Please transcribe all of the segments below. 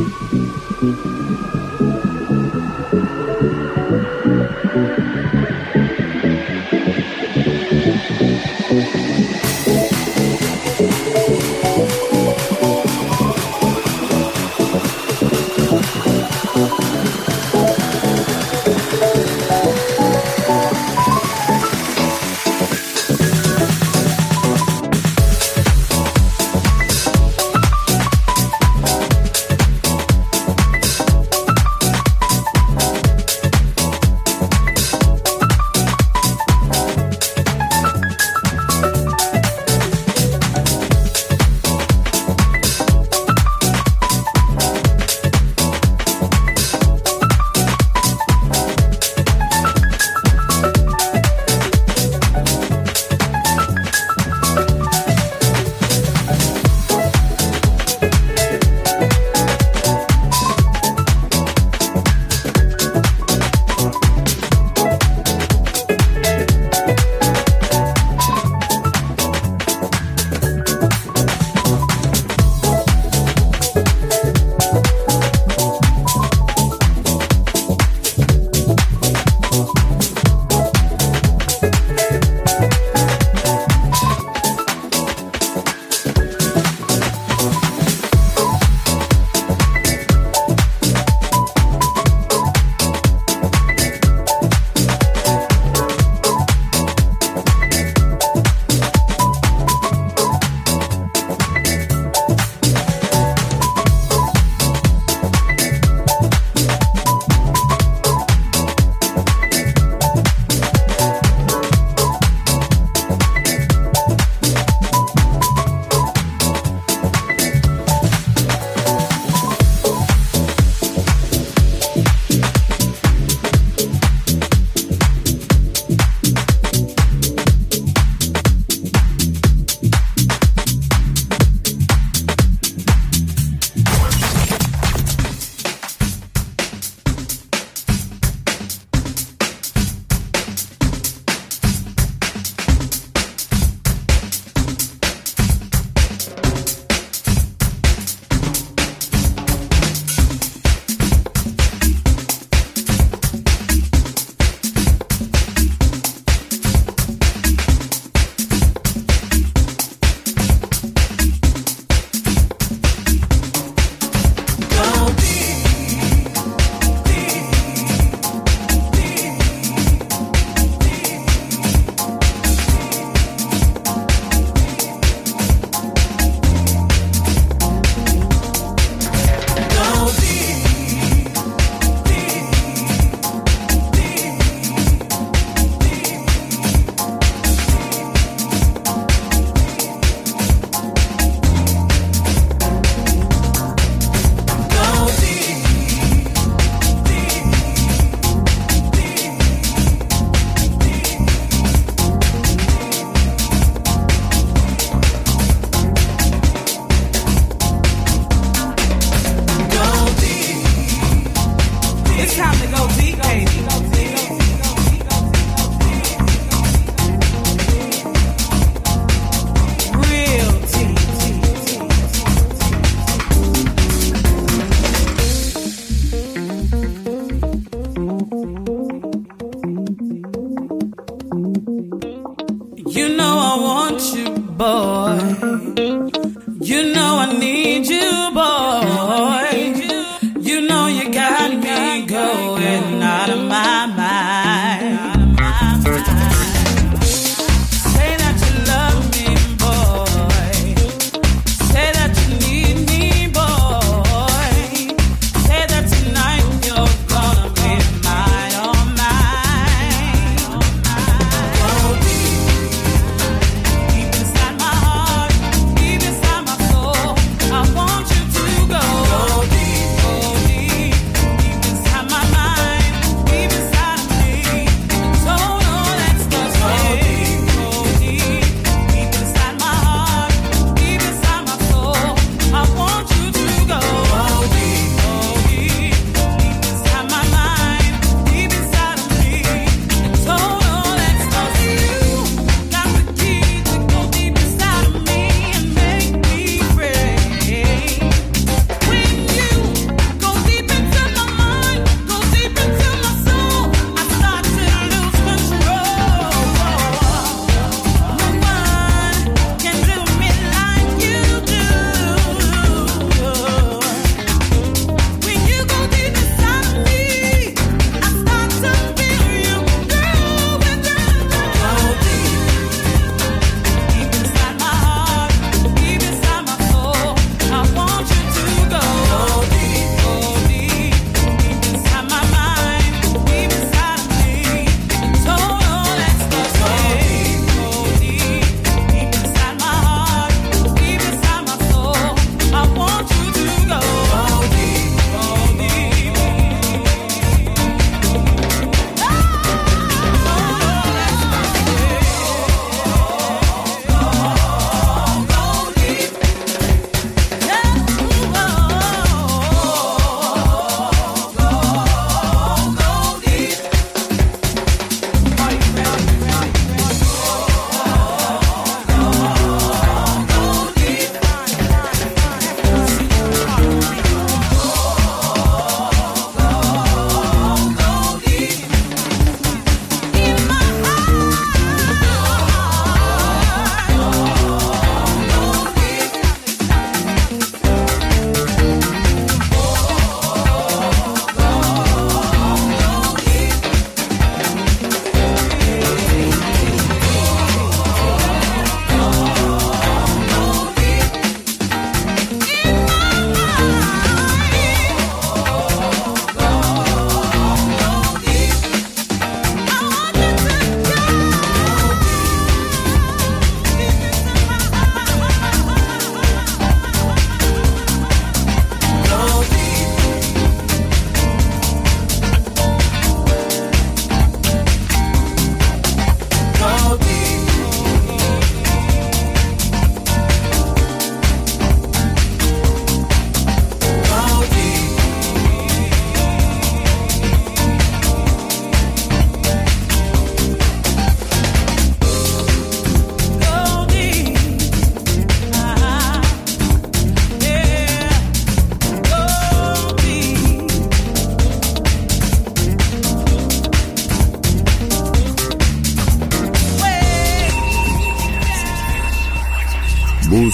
Thank mm -hmm. you.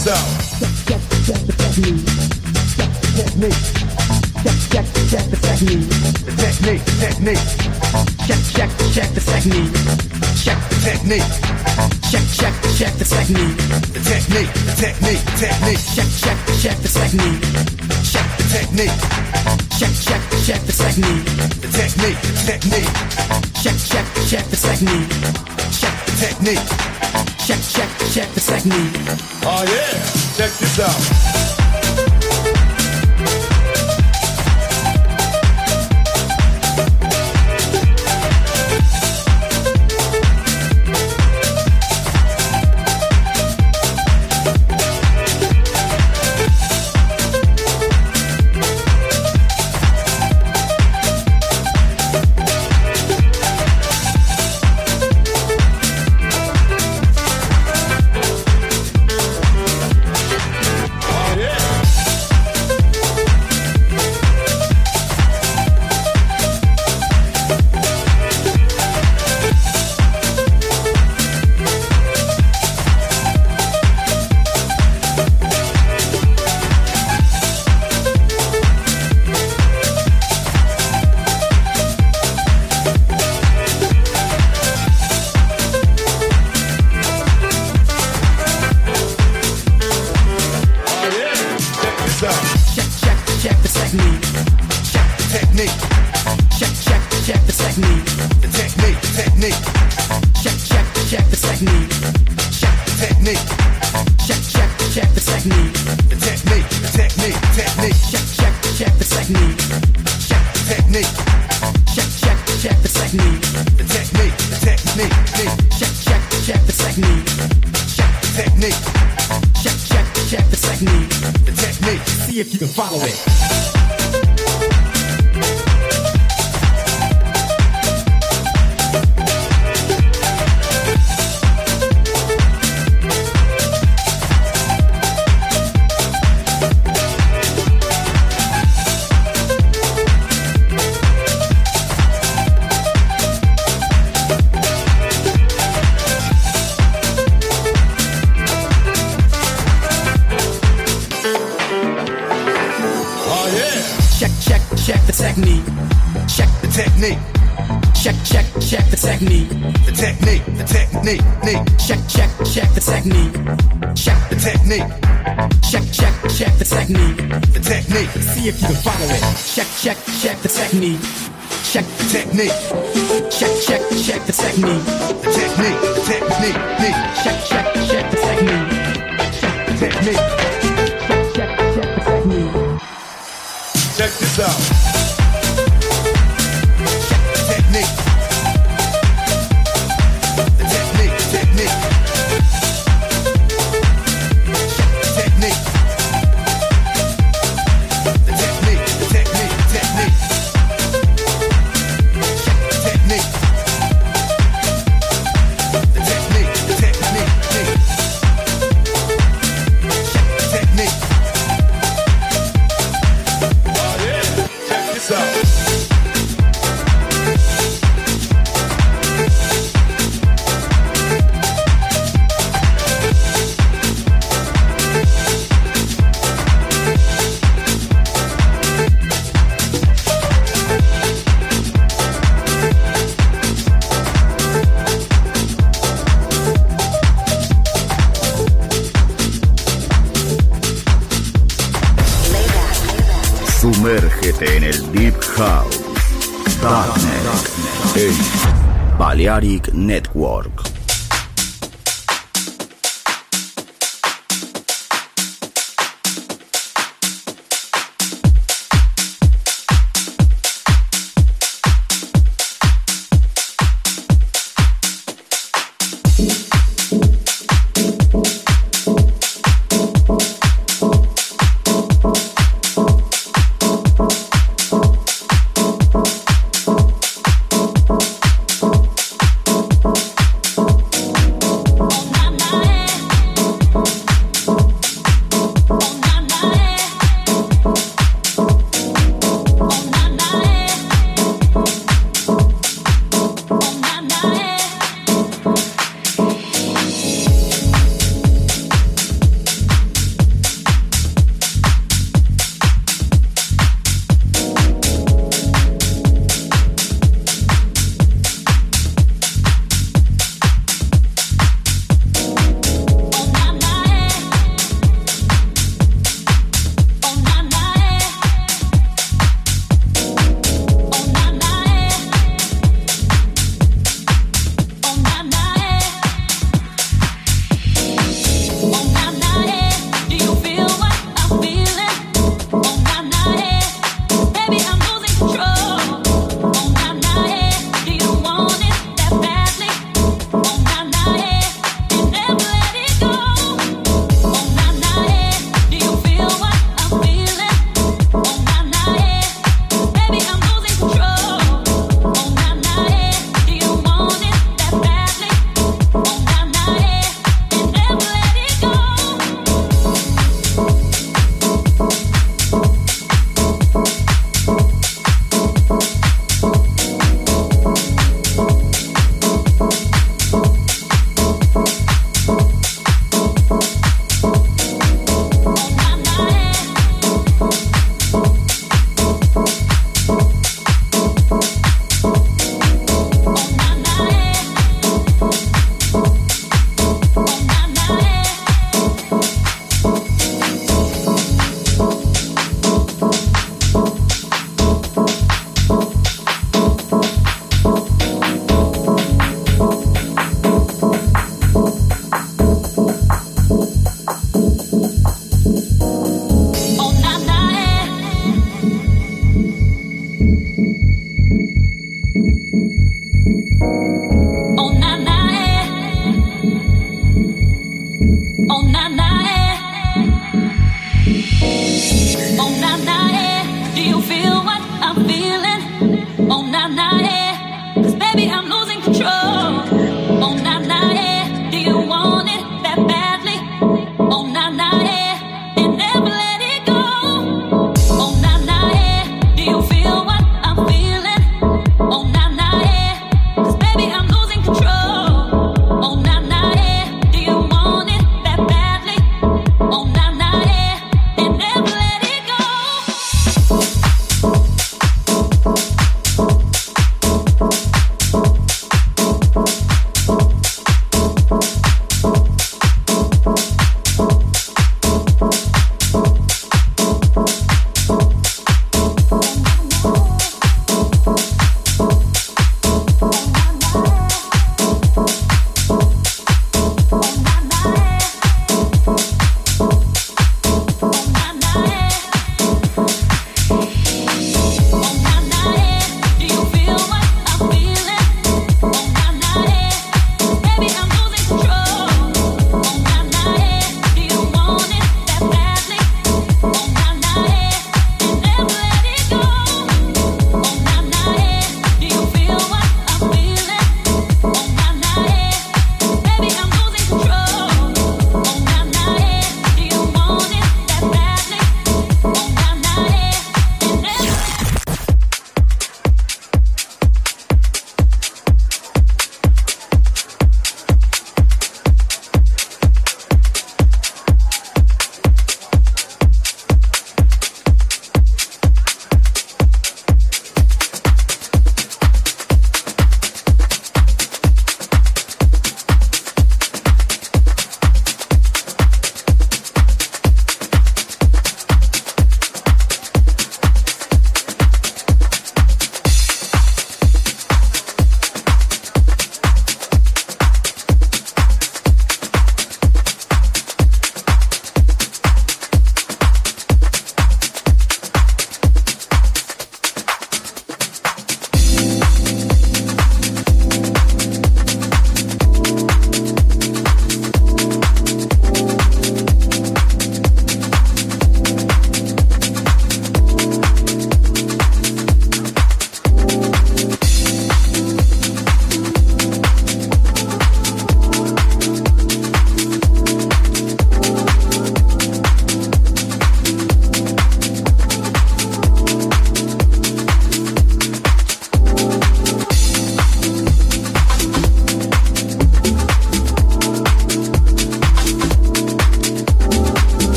This out. check, check the technique. Check the technique. Check, check, check the technique. The technique, technique, Check, check, check the technique. check the technique, Check, check, check the technique. the technique, the technique, technique, Check, check, check the technique. check the technique, Check, check, check the technique. the technique, the technique, Check, check, check the technique. check the technique. Check, check, check the technique. Oh yeah. Check this out. Technique, Check, check, check the technique. the technique, the technique, Check, check, check the technique. check the technique, Check, check, check the technique. the technique. See if you can follow it. Technique. the technique, the technique, technique, Check, check, check the technique. check the technique, Check, check, check the technique. the technique, See if you can follow it. Check, check, check the technique. Check, the technique, check, check, check the technique. the technique, the technique, Check, check, check the technique. the technique. Check, check, check the technique. Check this out. Balearic Network.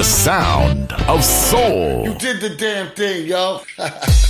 the sound of soul. You did the damn thing, yo.